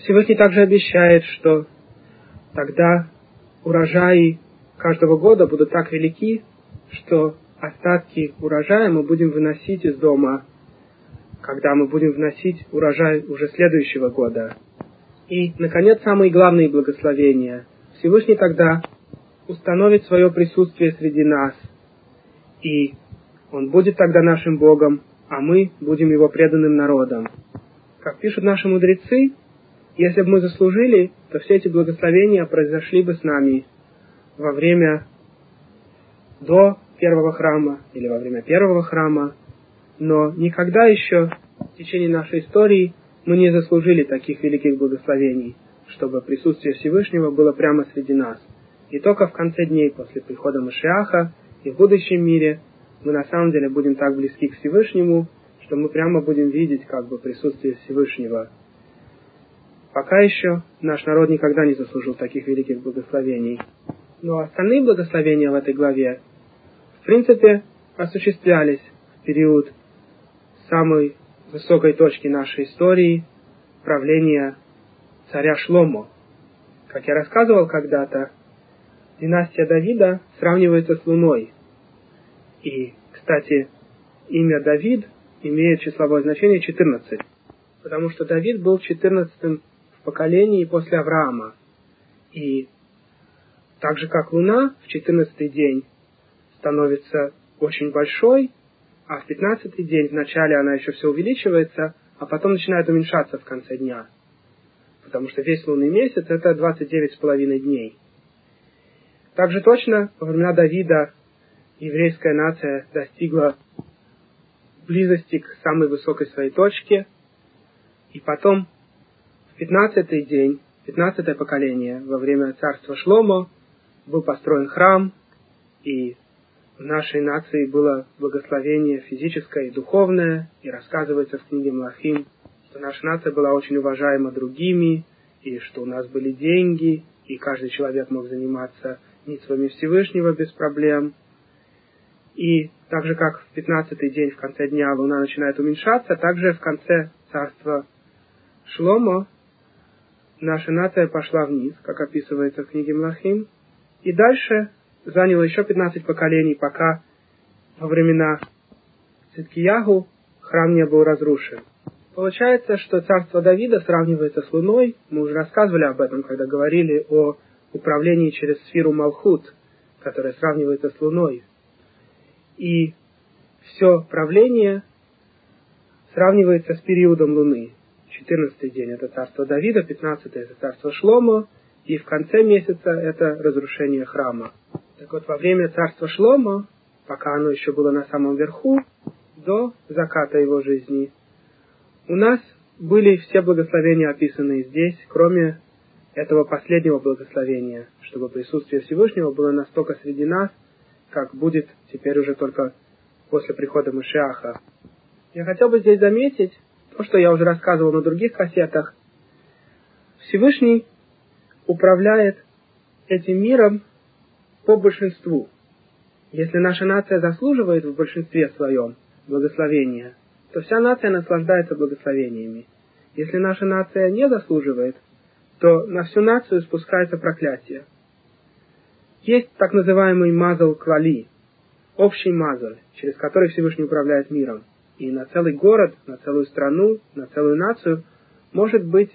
Всевышний также обещает, что тогда урожаи каждого года будут так велики, что остатки урожая мы будем выносить из дома, когда мы будем вносить урожай уже следующего года. И, наконец, самые главные благословения. Всевышний тогда установит свое присутствие среди нас, и Он будет тогда нашим Богом, а мы будем Его преданным народом. Как пишут наши мудрецы, если бы мы заслужили, то все эти благословения произошли бы с нами во время до первого храма или во время первого храма, но никогда еще в течение нашей истории мы не заслужили таких великих благословений, чтобы присутствие Всевышнего было прямо среди нас. И только в конце дней после прихода Машиаха и в будущем мире мы на самом деле будем так близки к Всевышнему, что мы прямо будем видеть как бы присутствие Всевышнего. Пока еще наш народ никогда не заслужил таких великих благословений. Но остальные благословения в этой главе, в принципе, осуществлялись в период самой высокой точки нашей истории правления царя Шломо. Как я рассказывал когда-то, династия Давида сравнивается с Луной. И, кстати, имя Давид имеет числовое значение 14, потому что Давид был 14 в поколении после Авраама. И так же, как Луна в 14 день становится очень большой, а в пятнадцатый день вначале она еще все увеличивается, а потом начинает уменьшаться в конце дня. Потому что весь лунный месяц это двадцать девять с половиной дней. Также точно во времена Давида еврейская нация достигла близости к самой высокой своей точке, и потом пятнадцатый день, пятнадцатое поколение, во время царства Шломо, был построен храм, и в нашей нации было благословение физическое и духовное, и рассказывается в книге Млахим, что наша нация была очень уважаема другими, и что у нас были деньги, и каждый человек мог заниматься митцвами Всевышнего без проблем. И так же, как в пятнадцатый день в конце дня луна начинает уменьшаться, также в конце царства Шломо наша нация пошла вниз, как описывается в книге Млахим, и дальше заняло еще 15 поколений, пока во времена Циткиягу храм не был разрушен. Получается, что царство Давида сравнивается с Луной. Мы уже рассказывали об этом, когда говорили о управлении через сферу Малхут, которая сравнивается с Луной. И все правление сравнивается с периодом Луны. 14 день это царство Давида, 15 это царство Шломо, и в конце месяца это разрушение храма. Так вот, во время царства Шлома, пока оно еще было на самом верху, до заката его жизни, у нас были все благословения, описанные здесь, кроме этого последнего благословения, чтобы присутствие Всевышнего было настолько среди нас, как будет теперь уже только после прихода Машиаха. Я хотел бы здесь заметить то, что я уже рассказывал на других кассетах. Всевышний управляет этим миром по большинству. Если наша нация заслуживает в большинстве своем благословения, то вся нация наслаждается благословениями. Если наша нация не заслуживает, то на всю нацию спускается проклятие. Есть так называемый мазал клали, общий мазаль, через который Всевышний управляет миром. И на целый город, на целую страну, на целую нацию может быть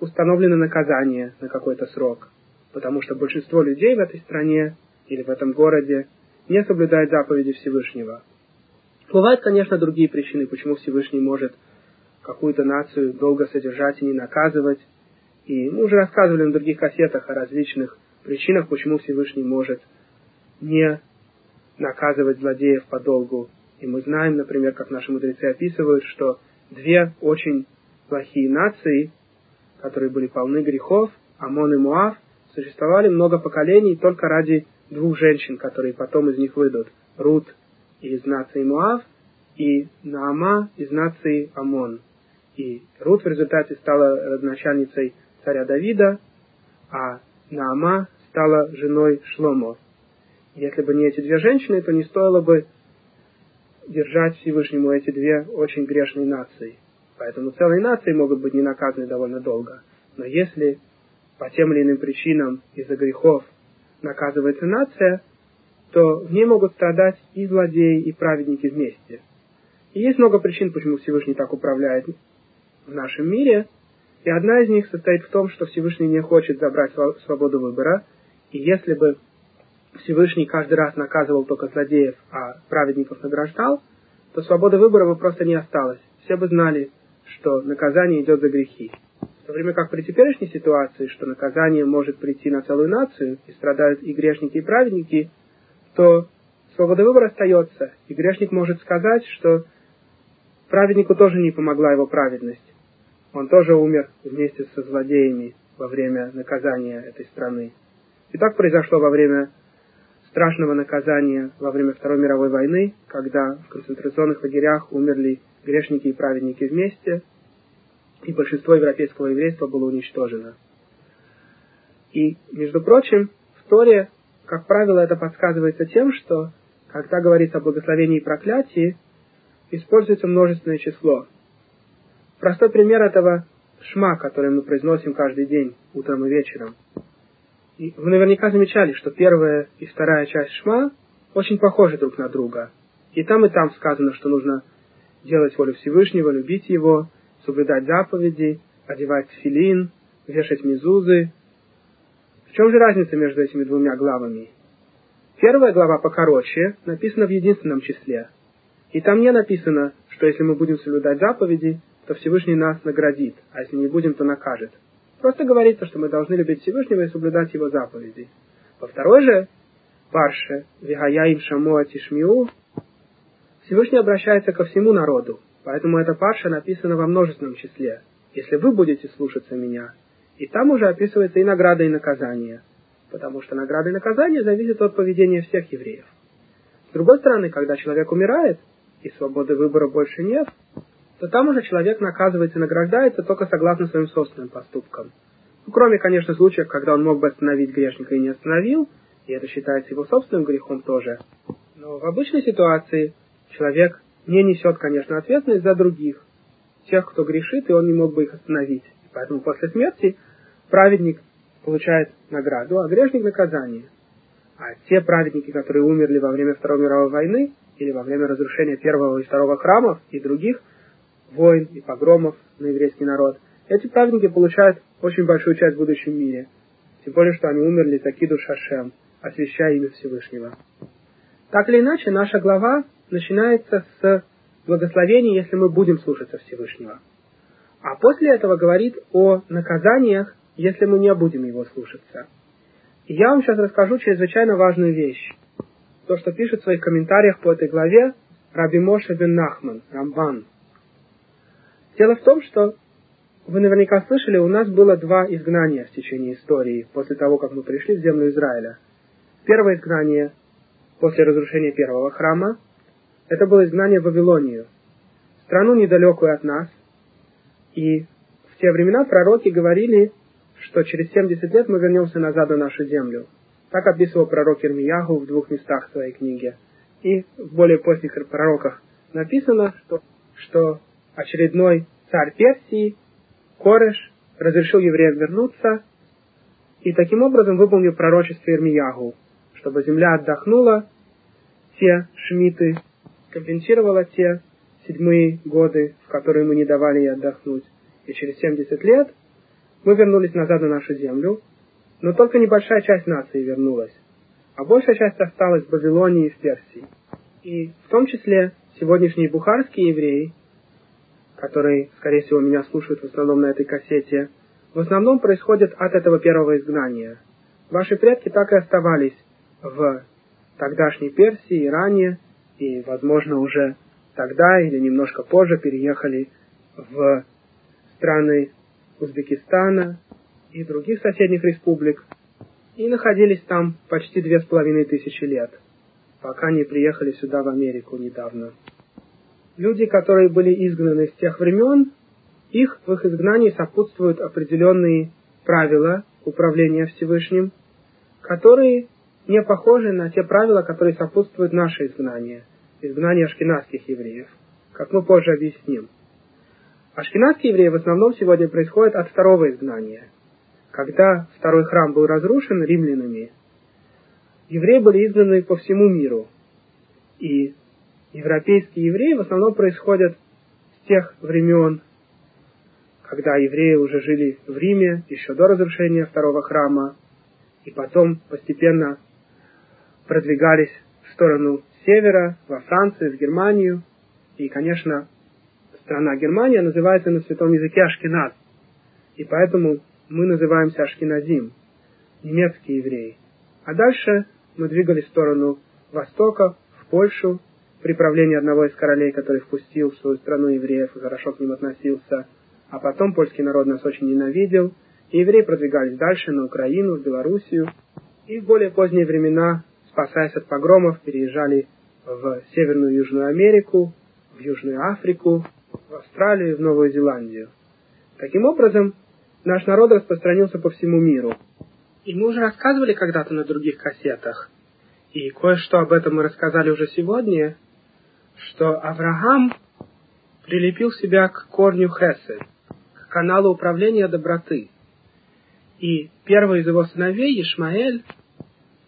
установлено наказание на какой-то срок потому что большинство людей в этой стране или в этом городе не соблюдает заповеди Всевышнего. Бывают, конечно, другие причины, почему Всевышний может какую-то нацию долго содержать и не наказывать. И мы уже рассказывали на других кассетах о различных причинах, почему Всевышний может не наказывать злодеев подолгу. И мы знаем, например, как наши мудрецы описывают, что две очень плохие нации, которые были полны грехов, Амон и Муав, существовали много поколений только ради двух женщин, которые потом из них выйдут. Рут из нации Муав и Наама из нации Амон. И Рут в результате стала родоначальницей царя Давида, а Наама стала женой Шломо. Если бы не эти две женщины, то не стоило бы держать Всевышнему эти две очень грешные нации. Поэтому целые нации могут быть не наказаны довольно долго. Но если по тем или иным причинам из-за грехов наказывается нация, то в ней могут страдать и злодеи, и праведники вместе. И есть много причин, почему Всевышний так управляет в нашем мире, и одна из них состоит в том, что Всевышний не хочет забрать свободу выбора, и если бы Всевышний каждый раз наказывал только злодеев, а праведников награждал, то свободы выбора бы просто не осталось. Все бы знали, что наказание идет за грехи. В то время как при теперешней ситуации, что наказание может прийти на целую нацию, и страдают и грешники, и праведники, то свобода выбора остается, и грешник может сказать, что праведнику тоже не помогла его праведность. Он тоже умер вместе со злодеями во время наказания этой страны. И так произошло во время страшного наказания во время Второй мировой войны, когда в концентрационных лагерях умерли грешники и праведники вместе, и большинство европейского еврейства было уничтожено. И, между прочим, в Торе, как правило, это подсказывается тем, что, когда говорится о благословении и проклятии, используется множественное число. Простой пример этого шма, который мы произносим каждый день, утром и вечером. Вы наверняка замечали, что первая и вторая часть шма очень похожи друг на друга. И там, и там сказано, что нужно делать волю Всевышнего, любить Его, соблюдать заповеди, одевать филин, вешать мизузы. В чем же разница между этими двумя главами? Первая глава покороче, написана в единственном числе. И там не написано, что если мы будем соблюдать заповеди, то Всевышний нас наградит, а если не будем, то накажет. Просто говорится, что мы должны любить Всевышнего и соблюдать его заповеди. Во второй же парше, Вихаяим Шамуа Тишмиу, Всевышний обращается ко всему народу, поэтому эта парша написана во множественном числе. Если вы будете слушаться меня, и там уже описывается и награда, и наказание, потому что награда и наказание зависят от поведения всех евреев. С другой стороны, когда человек умирает, и свободы выбора больше нет, то там уже человек наказывается и награждается только согласно своим собственным поступкам. Ну, кроме, конечно, случаев, когда он мог бы остановить грешника и не остановил, и это считается его собственным грехом тоже. Но в обычной ситуации человек не несет, конечно, ответственность за других, тех, кто грешит, и он не мог бы их остановить. И поэтому после смерти праведник получает награду, а грешник наказание. А те праведники, которые умерли во время Второй мировой войны или во время разрушения первого и второго храмов и других – войн и погромов на еврейский народ, эти праведники получают очень большую часть в будущем мире. Тем более, что они умерли такиду Шашем, освящая имя Всевышнего. Так или иначе, наша глава начинается с благословения, если мы будем слушаться Всевышнего. А после этого говорит о наказаниях, если мы не будем его слушаться. И я вам сейчас расскажу чрезвычайно важную вещь. То, что пишет в своих комментариях по этой главе Раби Моше бен Нахман, Рамбан, Дело в том, что вы наверняка слышали, у нас было два изгнания в течение истории после того, как мы пришли в землю Израиля. Первое изгнание после разрушения первого храма, это было изгнание в Вавилонию, страну недалекую от нас. И в те времена пророки говорили, что через 70 лет мы вернемся назад на нашу землю. Так описывал пророк Ирмияху в двух местах своей книге. И в более поздних пророках написано, что, что очередной царь Персии, Кореш, разрешил евреям вернуться и таким образом выполнил пророчество Ирмиягу, чтобы земля отдохнула, те шмиты, компенсировала те седьмые годы, в которые мы не давали ей отдохнуть. И через 70 лет мы вернулись назад на нашу землю, но только небольшая часть нации вернулась, а большая часть осталась в Вавилонии и в Персии. И в том числе сегодняшние бухарские евреи, которые, скорее всего, меня слушают в основном на этой кассете, в основном происходят от этого первого изгнания. Ваши предки так и оставались в тогдашней Персии, Иране, и, возможно, уже тогда или немножко позже переехали в страны Узбекистана и других соседних республик, и находились там почти две с половиной тысячи лет, пока не приехали сюда, в Америку, недавно люди, которые были изгнаны с тех времен, их в их изгнании сопутствуют определенные правила управления Всевышним, которые не похожи на те правила, которые сопутствуют наше изгнание, изгнание ашкенадских евреев, как мы позже объясним. Ашкенадские евреи в основном сегодня происходят от второго изгнания. Когда второй храм был разрушен римлянами, евреи были изгнаны по всему миру. Европейские евреи в основном происходят с тех времен, когда евреи уже жили в Риме, еще до разрушения второго храма, и потом постепенно продвигались в сторону севера, во Францию, в Германию. И, конечно, страна Германия называется на святом языке Ашкеназ. И поэтому мы называемся Ашкеназим, немецкие евреи. А дальше мы двигались в сторону востока, в Польшу, при правлении одного из королей, который впустил в свою страну евреев и хорошо к ним относился. А потом польский народ нас очень ненавидел, и евреи продвигались дальше на Украину, в Белоруссию. И в более поздние времена, спасаясь от погромов, переезжали в Северную и Южную Америку, в Южную Африку, в Австралию и в Новую Зеландию. Таким образом, наш народ распространился по всему миру. И мы уже рассказывали когда-то на других кассетах, и кое-что об этом мы рассказали уже сегодня, что Авраам прилепил себя к корню Хесед, к каналу управления доброты. И первый из его сыновей, Ишмаэль,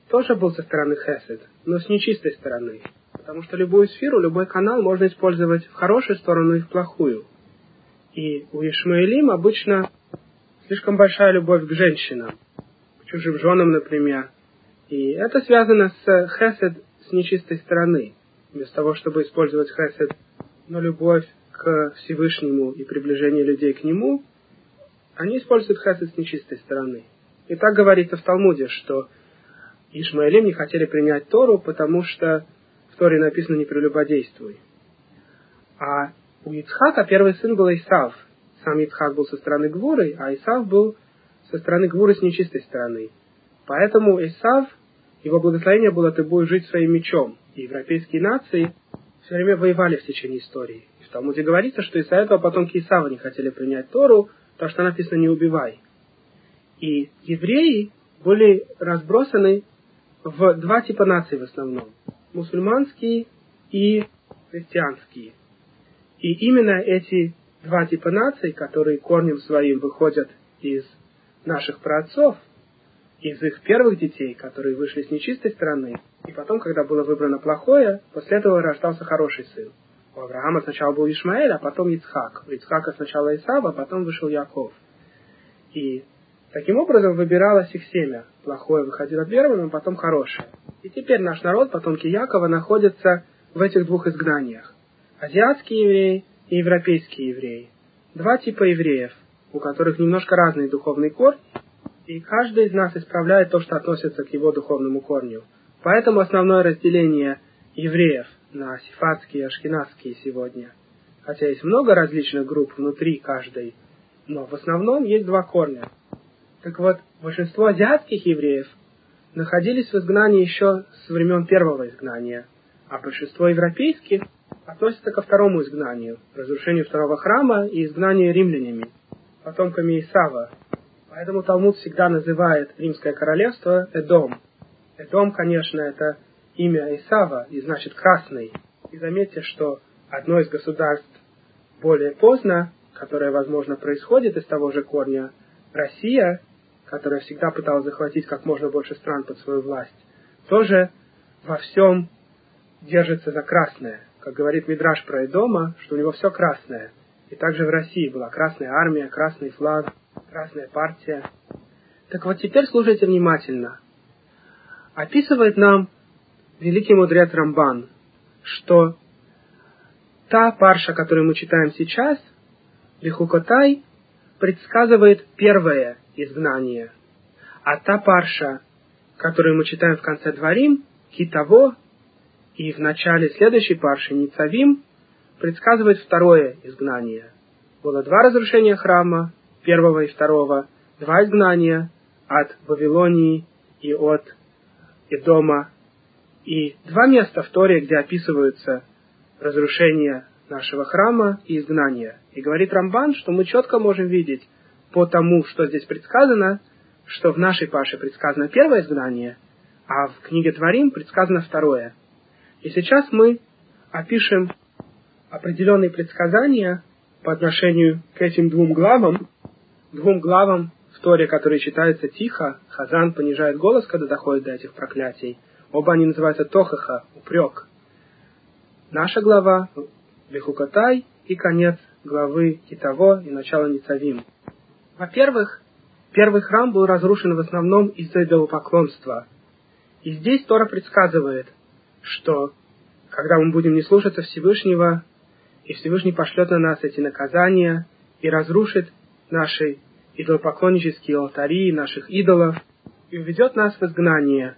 тоже был со стороны Хесед, но с нечистой стороны. Потому что любую сферу, любой канал можно использовать в хорошую сторону и в плохую. И у Ишмаэлим обычно слишком большая любовь к женщинам, к чужим женам, например. И это связано с хесед с нечистой стороны. Вместо того, чтобы использовать хесед, но любовь к Всевышнему и приближение людей к Нему, они используют хесед с нечистой стороны. И так говорится в Талмуде, что Ишмаэлим не хотели принять Тору, потому что в Торе написано «не прелюбодействуй». А у Ицхака первый сын был Исав. Сам Ицхак был со стороны Гвуры, а Исав был со стороны Гвуры с нечистой стороны. Поэтому Исав, его благословение было «ты будешь жить своим мечом». И европейские нации все время воевали в течение истории. И в Талмуде говорится, что из-за этого потомки Исава не хотели принять Тору, потому что написано «не убивай». И евреи были разбросаны в два типа наций в основном. Мусульманские и христианские. И именно эти два типа наций, которые корнем своим выходят из наших праотцов, из их первых детей, которые вышли с нечистой стороны, и потом, когда было выбрано плохое, после этого рождался хороший сын. У Авраама сначала был Ишмаэль, а потом Ицхак. У Ицхака сначала Исав, а потом вышел Яков. И таким образом выбиралось их семя. Плохое выходило первым, а потом хорошее. И теперь наш народ, потомки Якова, находятся в этих двух изгнаниях. Азиатские евреи и европейские евреи. Два типа евреев, у которых немножко разный духовный корень, и каждый из нас исправляет то, что относится к его духовному корню. Поэтому основное разделение евреев на сифатские и ашкенадские сегодня. Хотя есть много различных групп внутри каждой, но в основном есть два корня. Так вот, большинство азиатских евреев находились в изгнании еще с времен первого изгнания, а большинство европейских относятся ко второму изгнанию, разрушению второго храма и изгнанию римлянами, потомками Исава, Поэтому Талмуд всегда называет римское королевство Эдом. Эдом, конечно, это имя Исава, и значит красный. И заметьте, что одно из государств более поздно, которое, возможно, происходит из того же корня, Россия, которая всегда пыталась захватить как можно больше стран под свою власть, тоже во всем держится за красное. Как говорит Мидраш про Эдома, что у него все красное. И также в России была красная армия, красный флаг – Красная партия. Так вот теперь слушайте внимательно. Описывает нам великий мудрец Рамбан, что та парша, которую мы читаем сейчас, Лихукотай, предсказывает первое изгнание, а та парша, которую мы читаем в конце Дворим, Китаво, и в начале следующей парши Ницавим, предсказывает второе изгнание. Было два разрушения храма, первого и второго, два изгнания от Вавилонии и от Идома, и два места в Торе, где описываются разрушение нашего храма и изгнание. И говорит Рамбан, что мы четко можем видеть по тому, что здесь предсказано, что в нашей Паше предсказано первое изгнание, а в книге Творим предсказано второе. И сейчас мы опишем определенные предсказания по отношению к этим двум главам, двум главам в Торе, которые читаются тихо, Хазан понижает голос, когда доходит до этих проклятий. Оба они называются Тохаха, упрек. Наша глава Бехукатай и конец главы Китаво и начало Ницавим. Во-первых, первый храм был разрушен в основном из-за идолопоклонства. И здесь Тора предсказывает, что когда мы будем не слушаться Всевышнего, и Всевышний пошлет на нас эти наказания и разрушит наши идолопоклоннические алтари, наших идолов, и уведет нас в изгнание.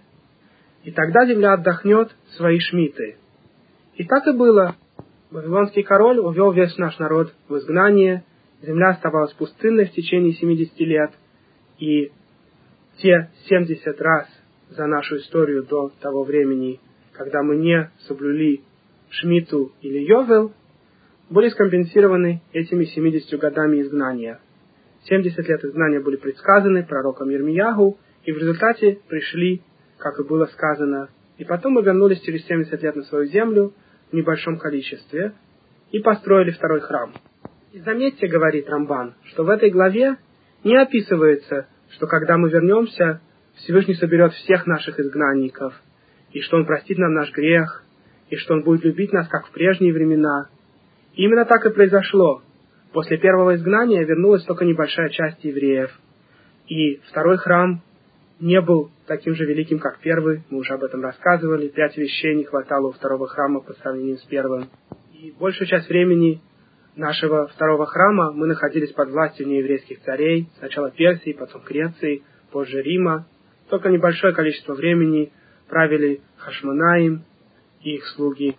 И тогда земля отдохнет свои шмиты. И так и было. Вавилонский король увел весь наш народ в изгнание, земля оставалась пустынной в течение 70 лет, и те 70 раз за нашу историю до того времени, когда мы не соблюли Шмиту или Йовел, были скомпенсированы этими 70 годами изгнания. 70 лет изгнания были предсказаны пророком Ермиягу, и в результате пришли, как и было сказано, и потом мы вернулись через 70 лет на свою землю в небольшом количестве и построили второй храм. И заметьте, говорит Рамбан, что в этой главе не описывается, что когда мы вернемся, Всевышний соберет всех наших изгнанников, и что Он простит нам наш грех, и что Он будет любить нас, как в прежние времена. И именно так и произошло. После первого изгнания вернулась только небольшая часть евреев, и второй храм не был таким же великим, как первый, мы уже об этом рассказывали, пять вещей не хватало у второго храма по сравнению с первым. И большую часть времени нашего второго храма мы находились под властью нееврейских царей, сначала Персии, потом Греции, позже Рима. Только небольшое количество времени правили Хашманаим и их слуги.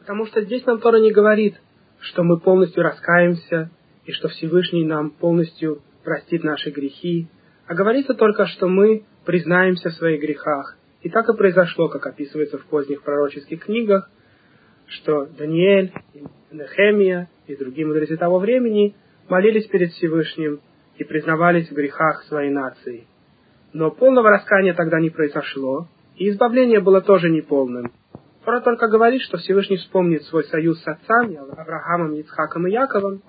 Потому что здесь нам Тора не говорит, что мы полностью раскаемся и что Всевышний нам полностью простит наши грехи, а говорится только, что мы признаемся в своих грехах. И так и произошло, как описывается в поздних пророческих книгах, что Даниэль, Нехемия и другие мудрецы того времени молились перед Всевышним и признавались в грехах своей нации. Но полного раскаяния тогда не произошло, и избавление было тоже неполным. Тора только говорит, что Всевышний вспомнит свой союз с отцами, Авраамом, Ицхаком и Яковом,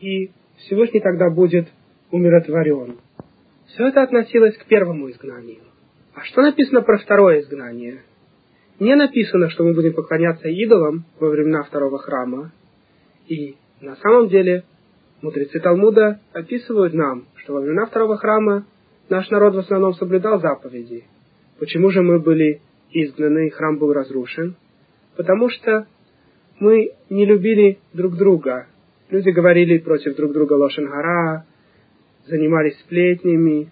и Всевышний тогда будет умиротворен. Все это относилось к первому изгнанию. А что написано про второе изгнание? Не написано, что мы будем поклоняться идолам во времена второго храма. И на самом деле мудрецы Талмуда описывают нам, что во времена второго храма наш народ в основном соблюдал заповеди. Почему же мы были изгнаны и храм был разрушен? Потому что мы не любили друг друга. Люди говорили против друг друга Лошенгара, занимались сплетнями,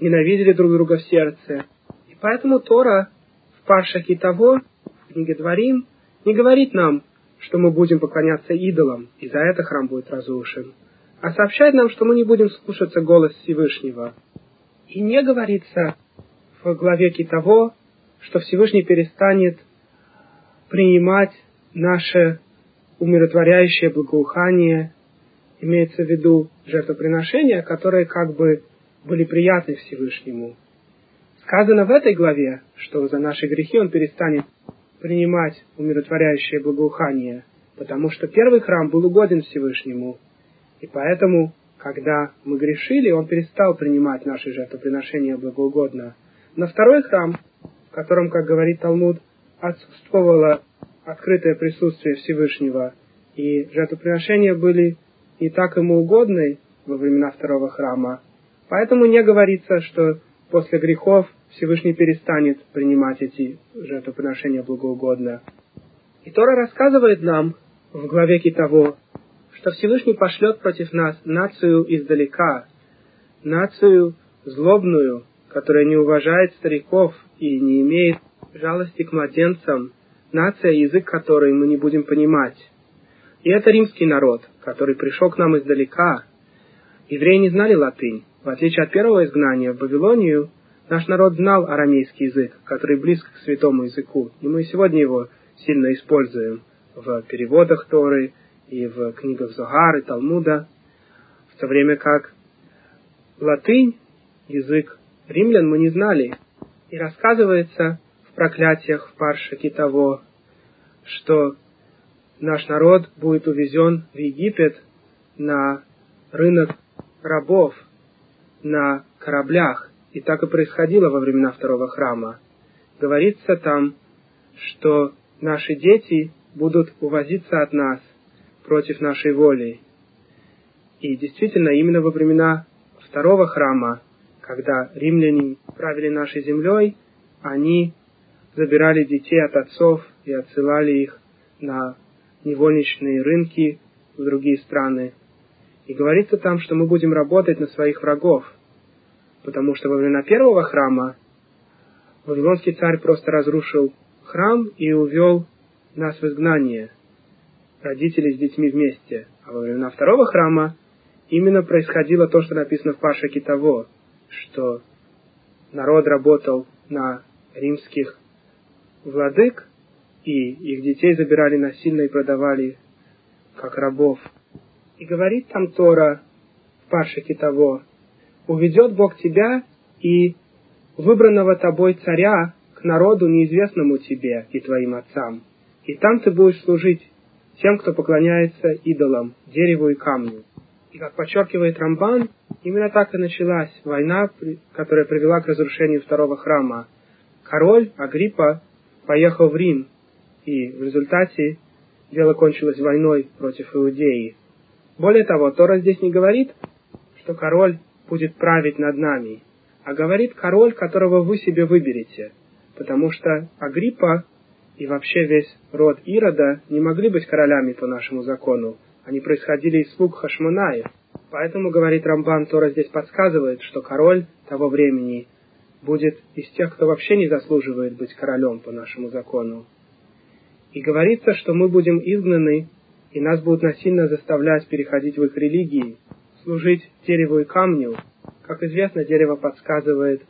ненавидели друг друга в сердце. И поэтому Тора в Паршаке того, в книге Дворим, не говорит нам, что мы будем поклоняться идолам, и за это храм будет разрушен, а сообщает нам, что мы не будем слушаться голос Всевышнего. И не говорится в главе того, что Всевышний перестанет принимать наше умиротворяющее благоухание имеется в виду жертвоприношения, которые как бы были приятны Всевышнему. Сказано в этой главе, что за наши грехи он перестанет принимать умиротворяющее благоухание, потому что первый храм был угоден Всевышнему, и поэтому, когда мы грешили, он перестал принимать наши жертвоприношения благоугодно. На второй храм, в котором, как говорит Талмуд, отсутствовало открытое присутствие Всевышнего, и жертвоприношения были и так ему угодной во времена второго храма. Поэтому не говорится, что после грехов Всевышний перестанет принимать эти жертвоприношения благоугодно. И Тора рассказывает нам в главе того, что Всевышний пошлет против нас нацию издалека, нацию злобную, которая не уважает стариков и не имеет жалости к младенцам, нация, язык которой мы не будем понимать. И это римский народ, который пришел к нам издалека. Евреи не знали латынь. В отличие от первого изгнания в Вавилонию, наш народ знал арамейский язык, который близок к святому языку. И мы сегодня его сильно используем в переводах Торы и в книгах Зогар и Талмуда, в то время как латынь, язык римлян, мы не знали. И рассказывается проклятиях в Паршаке что наш народ будет увезен в Египет на рынок рабов на кораблях, и так и происходило во времена второго храма. Говорится там, что наши дети будут увозиться от нас против нашей воли. И действительно, именно во времена второго храма, когда римляне правили нашей землей, они забирали детей от отцов и отсылали их на невольничные рынки в другие страны. И говорится там, что мы будем работать на своих врагов, потому что во времена первого храма Вавилонский царь просто разрушил храм и увел нас в изгнание, родители с детьми вместе. А во времена второго храма именно происходило то, что написано в Паше Китово, что народ работал на римских владык, и их детей забирали насильно и продавали как рабов. И говорит там Тора в Пашике того, «Уведет Бог тебя и выбранного тобой царя к народу неизвестному тебе и твоим отцам, и там ты будешь служить тем, кто поклоняется идолам, дереву и камню». И как подчеркивает Рамбан, именно так и началась война, которая привела к разрушению второго храма. Король Агриппа поехал в Рим, и в результате дело кончилось войной против Иудеи. Более того, Тора здесь не говорит, что король будет править над нами, а говорит король, которого вы себе выберете, потому что Агриппа и вообще весь род Ирода не могли быть королями по нашему закону. Они происходили из слуг Хашманаев. Поэтому, говорит Рамбан, Тора здесь подсказывает, что король того времени будет из тех, кто вообще не заслуживает быть королем по нашему закону. И говорится, что мы будем изгнаны и нас будут насильно заставлять переходить в их религии, служить дереву и камню. Как известно, дерево подсказывает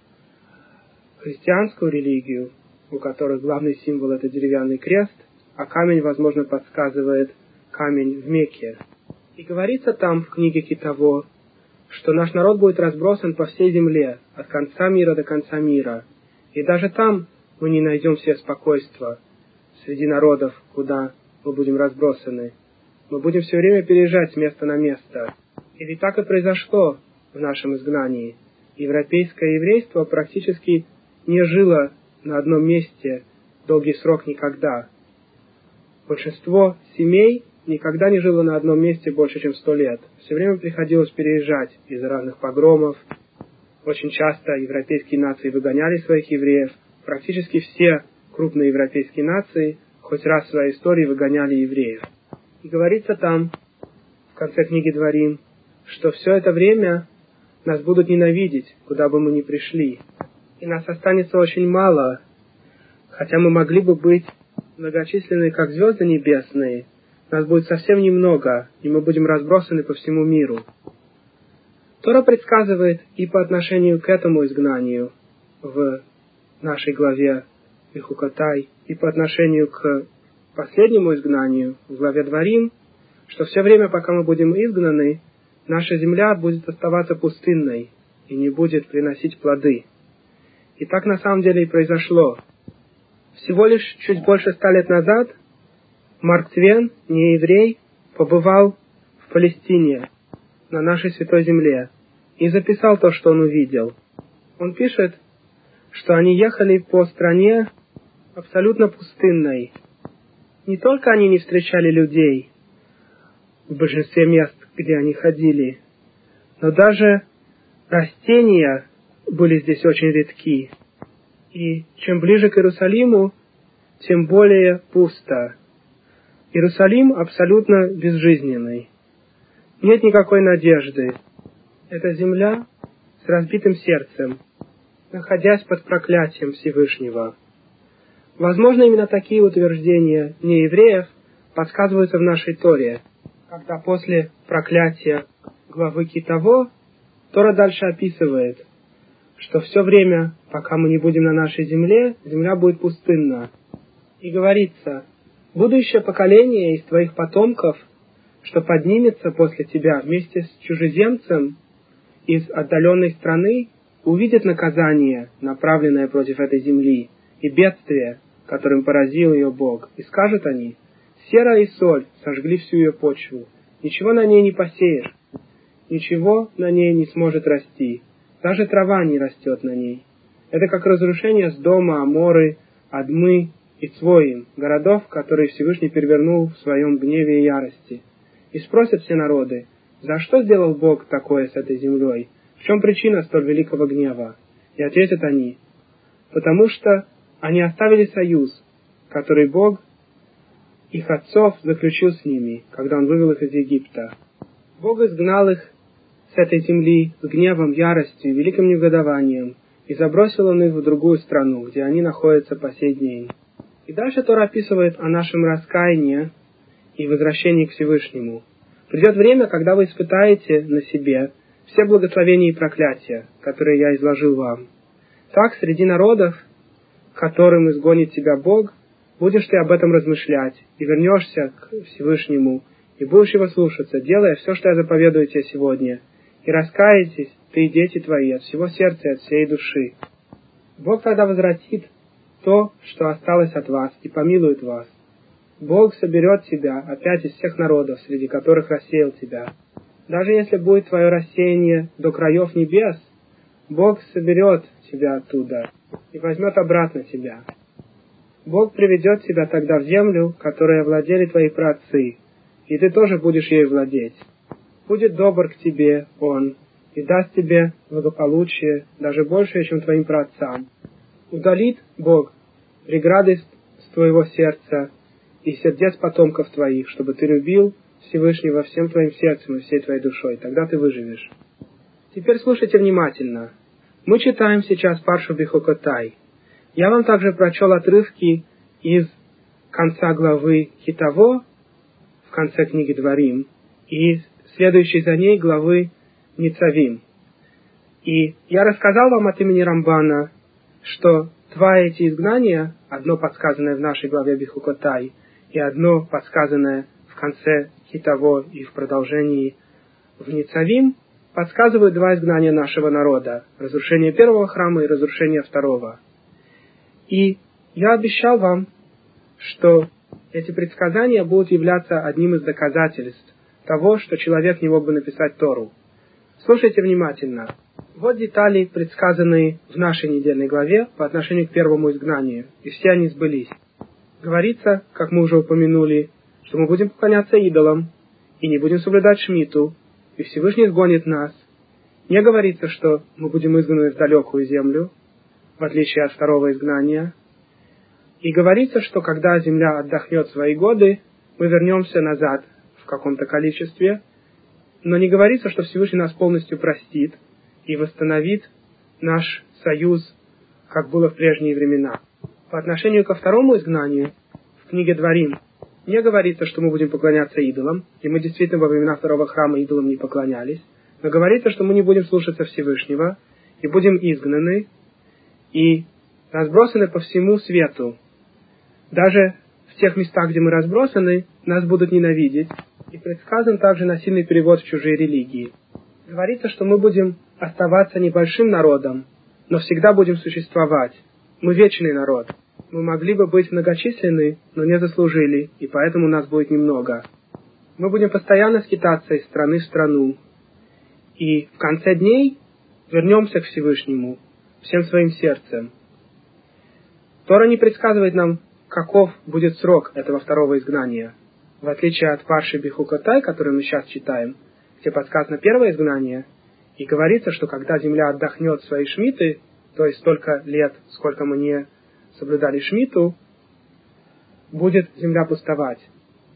христианскую религию, у которой главный символ это деревянный крест, а камень, возможно, подсказывает камень в Мекке. И говорится там в книге Китово, что наш народ будет разбросан по всей земле, от конца мира до конца мира. И даже там мы не найдем все спокойства среди народов, куда мы будем разбросаны мы будем все время переезжать с места на место. И ведь так и произошло в нашем изгнании. Европейское еврейство практически не жило на одном месте долгий срок никогда. Большинство семей никогда не жило на одном месте больше, чем сто лет. Все время приходилось переезжать из-за разных погромов. Очень часто европейские нации выгоняли своих евреев. Практически все крупные европейские нации хоть раз в своей истории выгоняли евреев. И говорится там, в конце книги Дворим, что все это время нас будут ненавидеть, куда бы мы ни пришли. И нас останется очень мало, хотя мы могли бы быть многочисленны, как звезды небесные, нас будет совсем немного, и мы будем разбросаны по всему миру. Тора предсказывает и по отношению к этому изгнанию в нашей главе Ихукатай, и по отношению к последнему изгнанию, в главе Дворим, что все время, пока мы будем изгнаны, наша земля будет оставаться пустынной и не будет приносить плоды. И так на самом деле и произошло. Всего лишь чуть больше ста лет назад Марк Твен, не еврей, побывал в Палестине, на нашей святой земле, и записал то, что он увидел. Он пишет, что они ехали по стране абсолютно пустынной, не только они не встречали людей в большинстве мест, где они ходили, но даже растения были здесь очень редки. И чем ближе к Иерусалиму, тем более пусто. Иерусалим абсолютно безжизненный. Нет никакой надежды. Это земля с разбитым сердцем, находясь под проклятием Всевышнего. Возможно, именно такие утверждения неевреев подсказываются в нашей Торе, когда после проклятия главы Китово Тора дальше описывает, что все время, пока мы не будем на нашей земле, земля будет пустынна. И говорится, будущее поколение из твоих потомков, что поднимется после тебя вместе с чужеземцем из отдаленной страны, увидит наказание, направленное против этой земли, и бедствие, которым поразил ее Бог. И скажут они, сера и соль сожгли всю ее почву, ничего на ней не посеешь, ничего на ней не сможет расти, даже трава не растет на ней. Это как разрушение с дома Аморы, Адмы и Цвоим, городов, которые Всевышний перевернул в своем гневе и ярости. И спросят все народы, за что сделал Бог такое с этой землей? В чем причина столь великого гнева? И ответят они, потому что они оставили союз, который Бог их отцов заключил с ними, когда Он вывел их из Египта. Бог изгнал их с этой земли с гневом, яростью и великим негодованием, и забросил Он их в другую страну, где они находятся по сей день. И дальше Тора описывает о нашем раскаянии и возвращении к Всевышнему. Придет время, когда вы испытаете на себе все благословения и проклятия, которые я изложил вам. Так, среди народов, которым изгонит тебя Бог, будешь ты об этом размышлять, и вернешься к Всевышнему, и будешь его слушаться, делая все, что я заповедую тебе сегодня, и раскаетесь, ты и дети твои, от всего сердца и от всей души. Бог тогда возвратит то, что осталось от вас, и помилует вас. Бог соберет тебя опять из всех народов, среди которых рассеял тебя. Даже если будет твое рассеяние до краев небес, Бог соберет тебя оттуда и возьмет обратно тебя. Бог приведет тебя тогда в землю, которой владели твои праотцы, и ты тоже будешь ей владеть. Будет добр к тебе Он, и даст тебе благополучие, даже большее, чем твоим праотцам. Удалит Бог преграды с твоего сердца и сердец потомков твоих, чтобы ты любил Всевышнего всем твоим сердцем и всей твоей душой. Тогда ты выживешь. Теперь слушайте внимательно. Мы читаем сейчас Паршу Бихокотай. Я вам также прочел отрывки из конца главы Хитово, в конце книги Дворим, и следующей за ней главы Ницавим. И я рассказал вам от имени Рамбана, что два эти изгнания, одно подсказанное в нашей главе Бихукотай, и одно подсказанное в конце Хитово и в продолжении в Ницавим, подсказывают два изгнания нашего народа – разрушение первого храма и разрушение второго. И я обещал вам, что эти предсказания будут являться одним из доказательств того, что человек не мог бы написать Тору. Слушайте внимательно. Вот детали, предсказанные в нашей недельной главе по отношению к первому изгнанию, и все они сбылись. Говорится, как мы уже упомянули, что мы будем поклоняться идолам и не будем соблюдать шмиту, и Всевышний сгонит нас. Не говорится, что мы будем изгнаны в далекую землю, в отличие от второго изгнания. И говорится, что когда земля отдохнет свои годы, мы вернемся назад в каком-то количестве, но не говорится, что Всевышний нас полностью простит и восстановит наш союз, как было в прежние времена. По отношению ко второму изгнанию, в книге Дворим, не говорится, что мы будем поклоняться идолам, и мы действительно во времена второго храма идолам не поклонялись, но говорится, что мы не будем слушаться Всевышнего, и будем изгнаны, и разбросаны по всему свету. Даже в тех местах, где мы разбросаны, нас будут ненавидеть. И предсказан также насильный перевод в чужие религии. Говорится, что мы будем оставаться небольшим народом, но всегда будем существовать. Мы вечный народ мы могли бы быть многочисленны, но не заслужили, и поэтому нас будет немного. Мы будем постоянно скитаться из страны в страну, и в конце дней вернемся к Всевышнему всем своим сердцем. Тора не предсказывает нам, каков будет срок этого второго изгнания. В отличие от Парши Бихукатай, который мы сейчас читаем, где подсказано первое изгнание, и говорится, что когда земля отдохнет свои шмиты, то есть столько лет, сколько мы не соблюдали Шмиту, будет земля пустовать.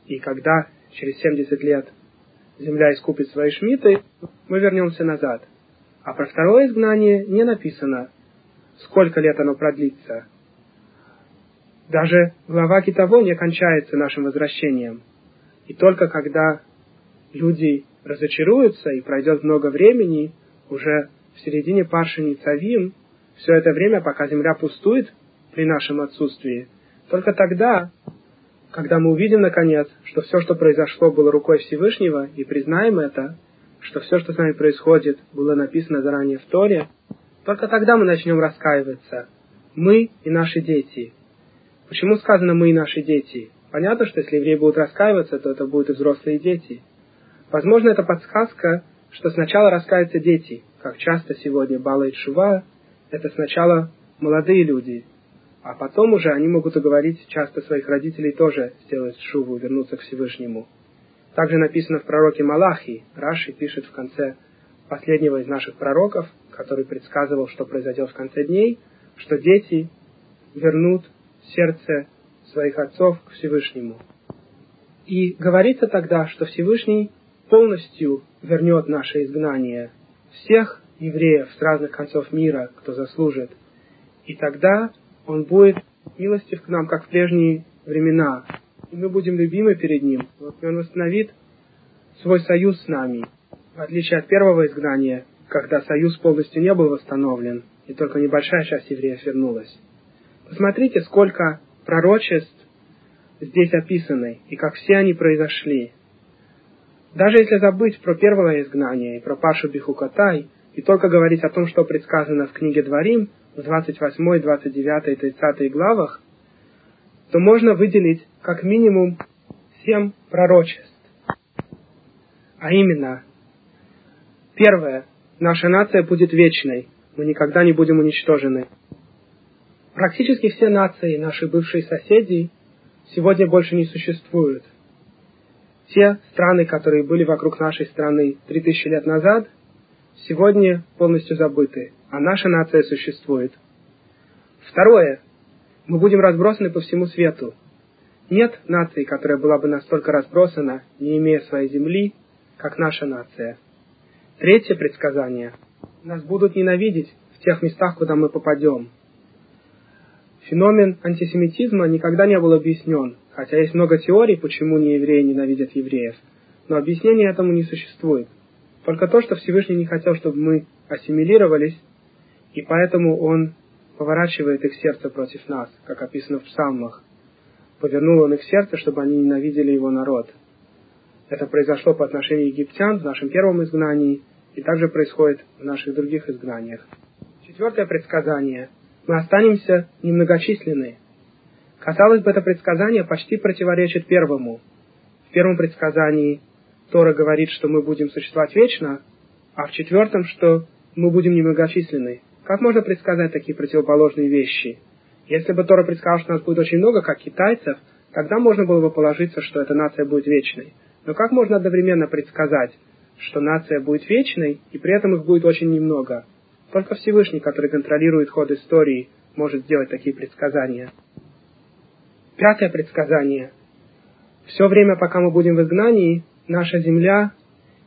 И когда через 70 лет земля искупит свои Шмиты, мы вернемся назад. А про второе изгнание не написано, сколько лет оно продлится. Даже глава Китово не кончается нашим возвращением. И только когда люди разочаруются и пройдет много времени, уже в середине Паршини Цавим, все это время, пока земля пустует, при нашем отсутствии. Только тогда, когда мы увидим, наконец, что все, что произошло, было рукой Всевышнего, и признаем это, что все, что с нами происходит, было написано заранее в Торе, только тогда мы начнем раскаиваться. Мы и наши дети. Почему сказано «мы и наши дети»? Понятно, что если евреи будут раскаиваться, то это будут и взрослые дети. Возможно, это подсказка, что сначала раскаются дети, как часто сегодня Бала и Шува – это сначала молодые люди, а потом уже они могут уговорить часто своих родителей тоже сделать шуву, вернуться к Всевышнему. Также написано в пророке Малахии, Раши пишет в конце последнего из наших пророков, который предсказывал, что произойдет в конце дней, что дети вернут сердце своих отцов к Всевышнему. И говорится тогда, что Всевышний полностью вернет наше изгнание всех евреев с разных концов мира, кто заслужит. И тогда Он будет милостив к нам, как в прежние времена. И мы будем любимы перед Ним. Вот Он восстановит свой союз с нами. В отличие от первого изгнания, когда союз полностью не был восстановлен, и только небольшая часть евреев вернулась. Посмотрите, сколько пророчеств здесь описаны, и как все они произошли. Даже если забыть про первое изгнание и про Пашу Бихукатай, и только говорить о том, что предсказано в книге Дворим, в 28, 29 и 30 главах, то можно выделить как минимум семь пророчеств. А именно, первое, наша нация будет вечной, мы никогда не будем уничтожены. Практически все нации, наши бывшие соседи, сегодня больше не существуют. Те страны, которые были вокруг нашей страны 3000 лет назад, сегодня полностью забыты, а наша нация существует. Второе. Мы будем разбросаны по всему свету. Нет нации, которая была бы настолько разбросана, не имея своей земли, как наша нация. Третье предсказание. Нас будут ненавидеть в тех местах, куда мы попадем – Феномен антисемитизма никогда не был объяснен, хотя есть много теорий, почему не евреи ненавидят евреев, но объяснения этому не существует. Только то, что Всевышний не хотел, чтобы мы ассимилировались, и поэтому Он поворачивает их сердце против нас, как описано в псалмах. Повернул Он их сердце, чтобы они ненавидели Его народ. Это произошло по отношению египтян в нашем первом изгнании, и также происходит в наших других изгнаниях. Четвертое предсказание – мы останемся немногочисленны. Казалось бы, это предсказание почти противоречит первому. В первом предсказании Тора говорит, что мы будем существовать вечно, а в четвертом, что мы будем немногочисленны. Как можно предсказать такие противоположные вещи? Если бы Тора предсказал, что нас будет очень много, как китайцев, тогда можно было бы положиться, что эта нация будет вечной. Но как можно одновременно предсказать, что нация будет вечной, и при этом их будет очень немного? Только Всевышний, который контролирует ход истории, может сделать такие предсказания. Пятое предсказание. Все время, пока мы будем в изгнании, наша земля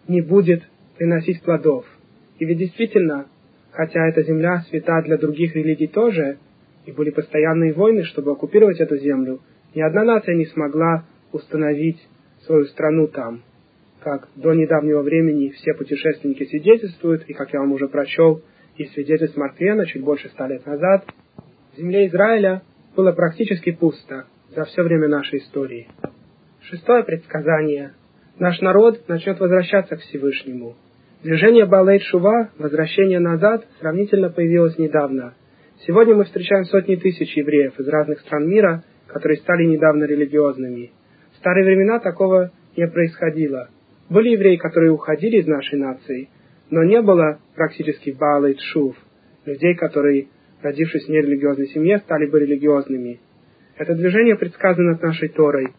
не будет приносить плодов. И ведь действительно, хотя эта земля свята для других религий тоже, и были постоянные войны, чтобы оккупировать эту землю, ни одна нация не смогла установить свою страну там. Как до недавнего времени все путешественники свидетельствуют, и как я вам уже прочел, и свидетельств Мартвена чуть больше ста лет назад, в земле Израиля было практически пусто за все время нашей истории. Шестое предсказание. Наш народ начнет возвращаться к Всевышнему. Движение Балейт Шува, возвращение назад, сравнительно появилось недавно. Сегодня мы встречаем сотни тысяч евреев из разных стран мира, которые стали недавно религиозными. В старые времена такого не происходило. Были евреи, которые уходили из нашей нации, но не было практически Баала и Тшув, людей, которые, родившись в нерелигиозной семье, стали бы религиозными. Это движение предсказано нашей Торой.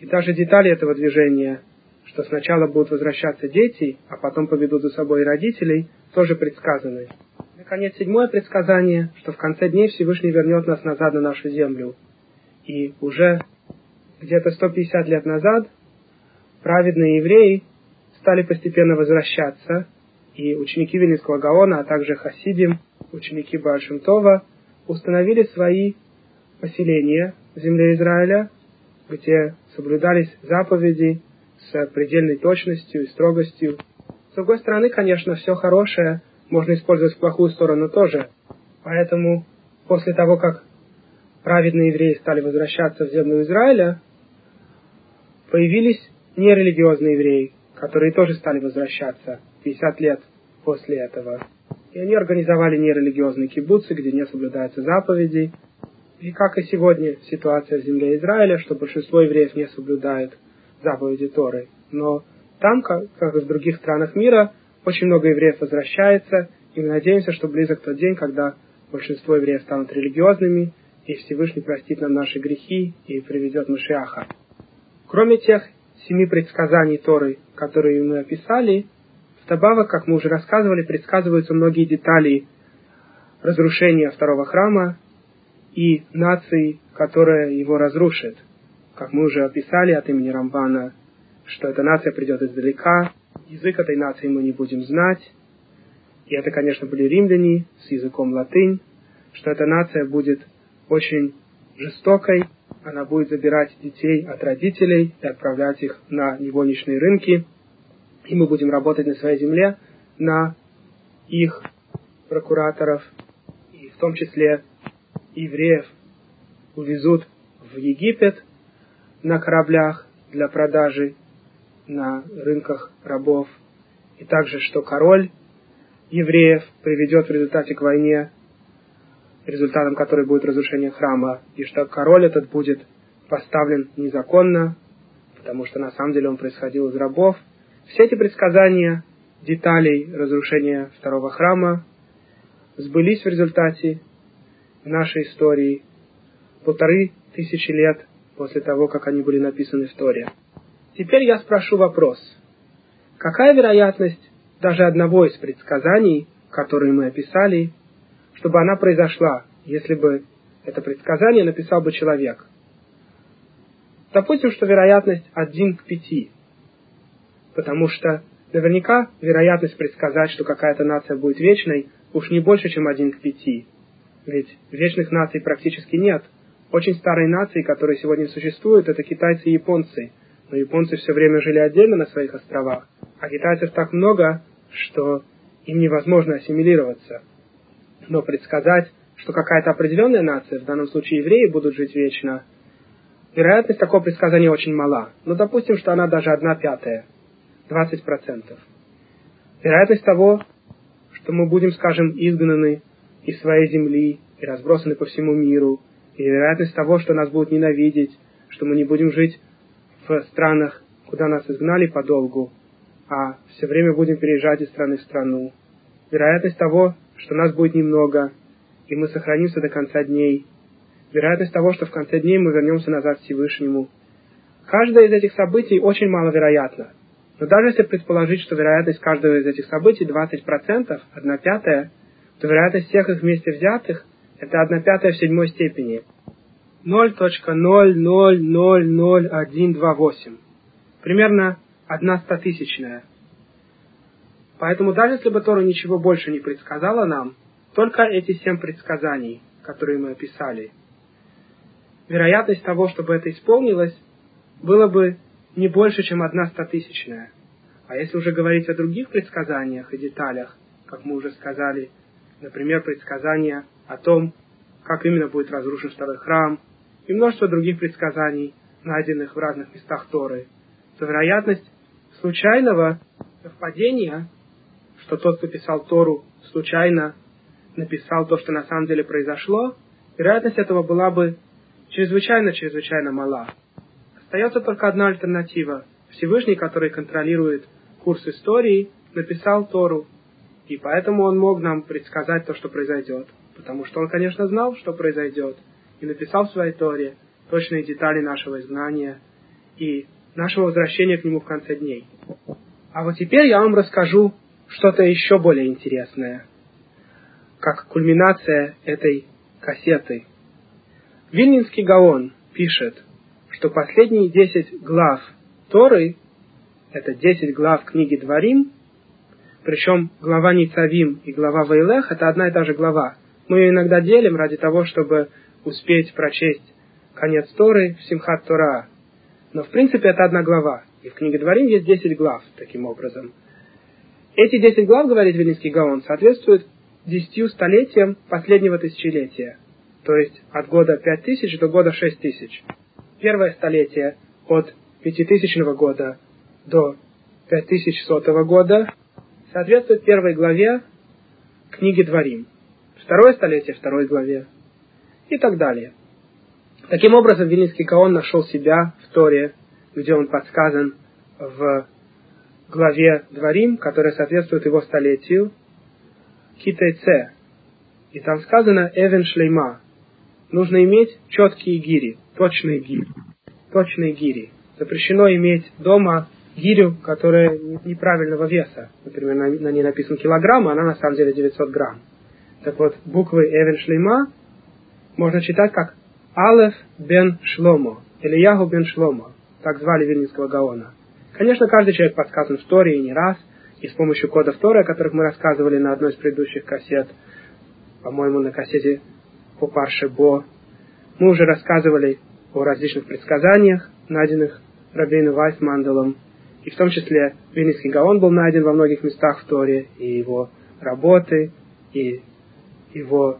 И даже детали этого движения, что сначала будут возвращаться дети, а потом поведут за собой родителей, тоже предсказаны. Наконец, седьмое предсказание, что в конце дней Всевышний вернет нас назад на нашу землю. И уже где-то 150 лет назад праведные евреи стали постепенно возвращаться и ученики Вильнинского Гаона, а также Хасидим, ученики Баашимтова, установили свои поселения в земле Израиля, где соблюдались заповеди с предельной точностью и строгостью. С другой стороны, конечно, все хорошее можно использовать в плохую сторону тоже. Поэтому после того, как праведные евреи стали возвращаться в землю Израиля, появились нерелигиозные евреи, которые тоже стали возвращаться 50 лет после этого. И они организовали нерелигиозные кибуцы, где не соблюдаются заповеди. И как и сегодня ситуация в земле Израиля, что большинство евреев не соблюдают заповеди Торы. Но там, как, как и в других странах мира, очень много евреев возвращается, и мы надеемся, что близок тот день, когда большинство евреев станут религиозными, и Всевышний простит нам наши грехи и приведет Машиаха. Кроме тех семи предсказаний Торы, которые мы описали, вдобавок, как мы уже рассказывали, предсказываются многие детали разрушения второго храма и нации, которая его разрушит. Как мы уже описали от имени Рамбана, что эта нация придет издалека, язык этой нации мы не будем знать, и это, конечно, были римляне с языком латынь, что эта нация будет очень жестокой, она будет забирать детей от родителей и отправлять их на невольничные рынки, и мы будем работать на своей земле на их прокураторов, и в том числе евреев увезут в Египет на кораблях для продажи на рынках рабов, и также, что король евреев приведет в результате к войне, результатом которой будет разрушение храма, и что король этот будет поставлен незаконно, потому что на самом деле он происходил из рабов. Все эти предсказания деталей разрушения второго храма сбылись в результате нашей истории полторы тысячи лет после того, как они были написаны в Торе. Теперь я спрошу вопрос. Какая вероятность даже одного из предсказаний, которые мы описали, чтобы она произошла, если бы это предсказание написал бы человек? Допустим, что вероятность один к пяти, потому что наверняка вероятность предсказать, что какая-то нация будет вечной, уж не больше, чем один к пяти. Ведь вечных наций практически нет. Очень старые нации, которые сегодня существуют, это китайцы и японцы. Но японцы все время жили отдельно на своих островах, а китайцев так много, что им невозможно ассимилироваться. Но предсказать, что какая-то определенная нация, в данном случае евреи, будут жить вечно, вероятность такого предсказания очень мала. Но допустим, что она даже одна пятая, 20%. Вероятность того, что мы будем, скажем, изгнаны из своей земли и разбросаны по всему миру, и вероятность того, что нас будут ненавидеть, что мы не будем жить в странах, куда нас изгнали подолгу, а все время будем переезжать из страны в страну. Вероятность того, что нас будет немного, и мы сохранимся до конца дней. Вероятность того, что в конце дней мы вернемся назад Всевышнему. Каждое из этих событий очень маловероятно. Но даже если предположить, что вероятность каждого из этих событий 20%, 1 пятая, то вероятность всех их вместе взятых – это 1 пятая в седьмой степени. 0.0000128. Примерно одна стотысячная. Поэтому даже если бы Тора ничего больше не предсказала нам, только эти семь предсказаний, которые мы описали, вероятность того, чтобы это исполнилось, было бы не больше, чем одна стотысячная. А если уже говорить о других предсказаниях и деталях, как мы уже сказали, например, предсказания о том, как именно будет разрушен второй храм, и множество других предсказаний, найденных в разных местах Торы, то вероятность случайного совпадения, что тот, кто писал Тору, случайно написал то, что на самом деле произошло, вероятность этого была бы чрезвычайно-чрезвычайно мала. Остается только одна альтернатива. Всевышний, который контролирует курс истории, написал Тору, и поэтому он мог нам предсказать то, что произойдет. Потому что он, конечно, знал, что произойдет, и написал в своей Торе точные детали нашего изгнания и нашего возвращения к нему в конце дней. А вот теперь я вам расскажу что-то еще более интересное, как кульминация этой кассеты. Вильнинский Гаон пишет, что последние десять глав Торы, это десять глав книги Дворим, причем глава Ницавим и глава Вайлех – это одна и та же глава. Мы ее иногда делим ради того, чтобы успеть прочесть конец Торы в Симхат Тора, но в принципе это одна глава. И в книге Дворим есть 10 глав таким образом. Эти 10 глав, говорит Вилинский Гаон, соответствуют 10 столетиям последнего тысячелетия. То есть от года 5000 до года 6000. Первое столетие от 5000 года до 5100 года соответствует первой главе книги Дворим. Второе столетие второй главе и так далее. Таким образом, Вильнинский Гаон нашел себя в Торе, где он подсказан в главе Дворим, которая соответствует его столетию, Китайце. И там сказано Эвен Шлейма. Нужно иметь четкие гири, точные гири. Точные гири. Запрещено иметь дома гирю, которая неправильного веса. Например, на, на ней написан килограмм, а она на самом деле 900 грамм. Так вот, буквы Эвен Шлейма можно читать как Алеф бен Шломо, или Ягу бен Шломо, так звали Вильнинского Гаона. Конечно, каждый человек подсказан в Торе и не раз, и с помощью кодов Торы, о которых мы рассказывали на одной из предыдущих кассет, по-моему, на кассете по Бо, мы уже рассказывали о различных предсказаниях, найденных Рабейну Вайсмандалом, и в том числе Вильнинский Гаон был найден во многих местах в Торе, и его работы, и его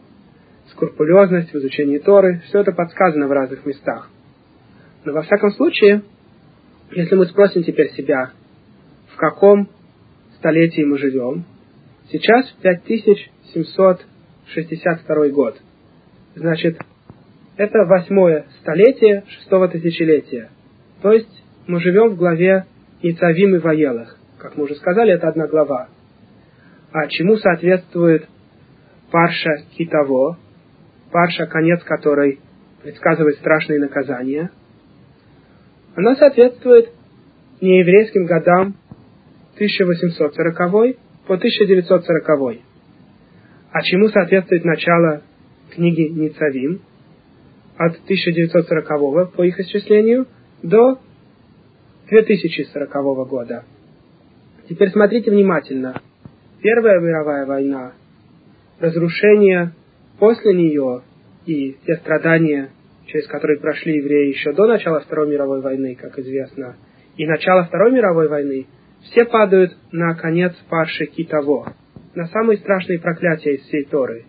скрупулезность в изучении Торы, все это подсказано в разных местах. Но во всяком случае, если мы спросим теперь себя, в каком столетии мы живем, сейчас 5762 год. Значит, это восьмое столетие шестого тысячелетия. То есть мы живем в главе Ицавим и Ваелах. Как мы уже сказали, это одна глава. А чему соответствует Парша Китово, Парша, конец которой предсказывает страшные наказания, она соответствует нееврейским годам 1840 по 1940. А чему соответствует начало книги Ницавим от 1940 по их исчислению до 2040 года. Теперь смотрите внимательно. Первая мировая война разрушения после нее и те страдания, через которые прошли евреи еще до начала Второй мировой войны, как известно, и начала Второй мировой войны, все падают на конец Парши Китово, на самые страшные проклятия из всей Торы.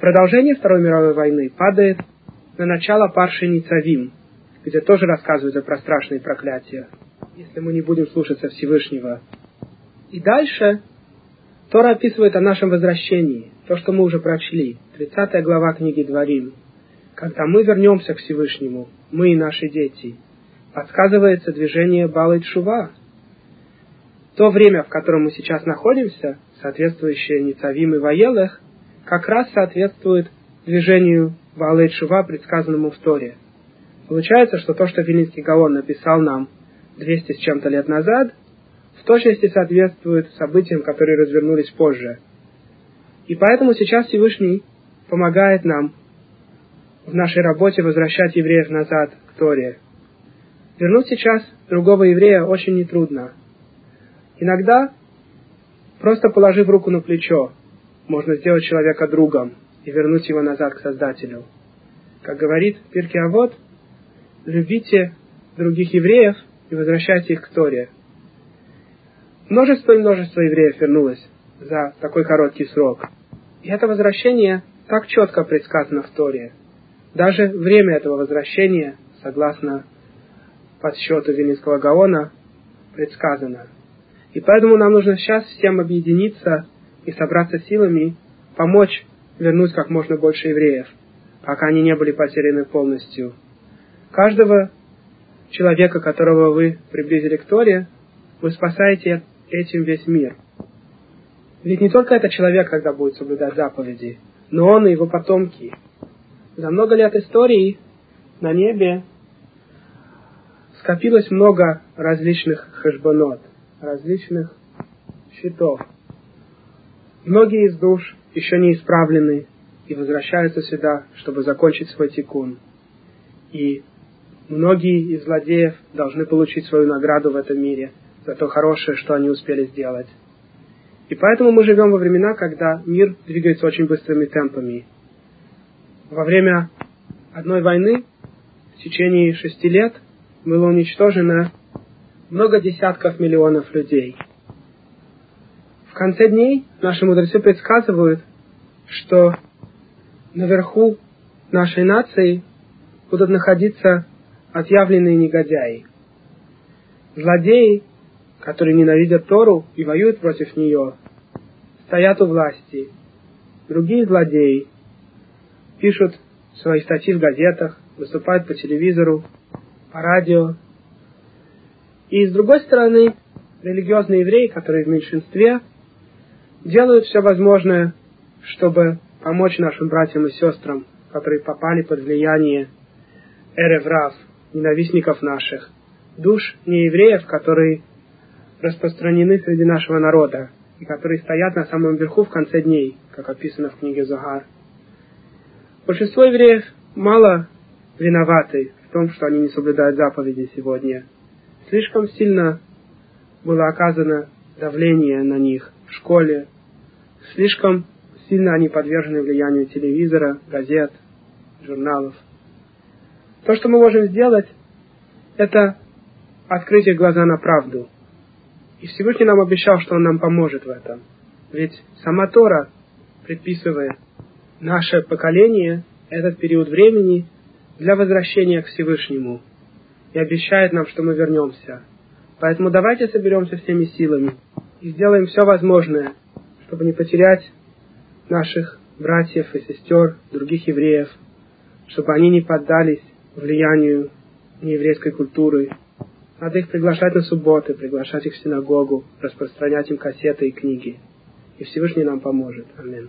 Продолжение Второй мировой войны падает на начало Парши Ницавим, где тоже рассказывается про страшные проклятия, если мы не будем слушаться Всевышнего. И дальше Тора описывает о нашем возвращении, то, что мы уже прочли, 30 глава книги Дворим. Когда мы вернемся к Всевышнему, мы и наши дети, подсказывается движение Балы Шува. То время, в котором мы сейчас находимся, соответствующее Ницавим и Ваелах, как раз соответствует движению Балы Шува, предсказанному в Торе. Получается, что то, что Вилинский Гаон написал нам 200 с чем-то лет назад, в точности соответствует событиям, которые развернулись позже. И поэтому сейчас Всевышний помогает нам в нашей работе возвращать евреев назад к Торе. Вернуть сейчас другого еврея очень нетрудно. Иногда, просто положив руку на плечо, можно сделать человека другом и вернуть его назад к Создателю. Как говорит Пирки Авод, любите других евреев и возвращайте их к Торе – Множество и множество евреев вернулось за такой короткий срок. И это возвращение так четко предсказано в Торе. Даже время этого возвращения, согласно подсчету Вилинского Гаона, предсказано. И поэтому нам нужно сейчас всем объединиться и собраться силами, помочь вернуть как можно больше евреев, пока они не были потеряны полностью. Каждого человека, которого вы приблизили к Торе, вы спасаете этим весь мир. Ведь не только этот человек, когда будет соблюдать заповеди, но он и его потомки. За много лет истории на небе скопилось много различных хашбанот, различных счетов. Многие из душ еще не исправлены и возвращаются сюда, чтобы закончить свой тикун. И многие из злодеев должны получить свою награду в этом мире – за то хорошее, что они успели сделать. И поэтому мы живем во времена, когда мир двигается очень быстрыми темпами. Во время одной войны в течение шести лет было уничтожено много десятков миллионов людей. В конце дней наши мудрецы предсказывают, что наверху нашей нации будут находиться отъявленные негодяи. Злодеи которые ненавидят Тору и воюют против нее, стоят у власти. Другие злодеи пишут свои статьи в газетах, выступают по телевизору, по радио. И с другой стороны, религиозные евреи, которые в меньшинстве, делают все возможное, чтобы помочь нашим братьям и сестрам, которые попали под влияние эреврав, ненавистников наших, душ неевреев, которые распространены среди нашего народа и которые стоят на самом верху в конце дней, как описано в книге Зогар. Большинство евреев мало виноваты в том, что они не соблюдают заповеди сегодня. Слишком сильно было оказано давление на них в школе, слишком сильно они подвержены влиянию телевизора, газет, журналов. То, что мы можем сделать, это открыть их глаза на правду. И Всевышний нам обещал, что Он нам поможет в этом. Ведь сама Тора предписывает наше поколение, этот период времени, для возвращения к Всевышнему. И обещает нам, что мы вернемся. Поэтому давайте соберемся всеми силами и сделаем все возможное, чтобы не потерять наших братьев и сестер, других евреев, чтобы они не поддались влиянию нееврейской культуры. Надо их приглашать на субботы, приглашать их в синагогу, распространять им кассеты и книги. И Всевышний нам поможет. Аминь.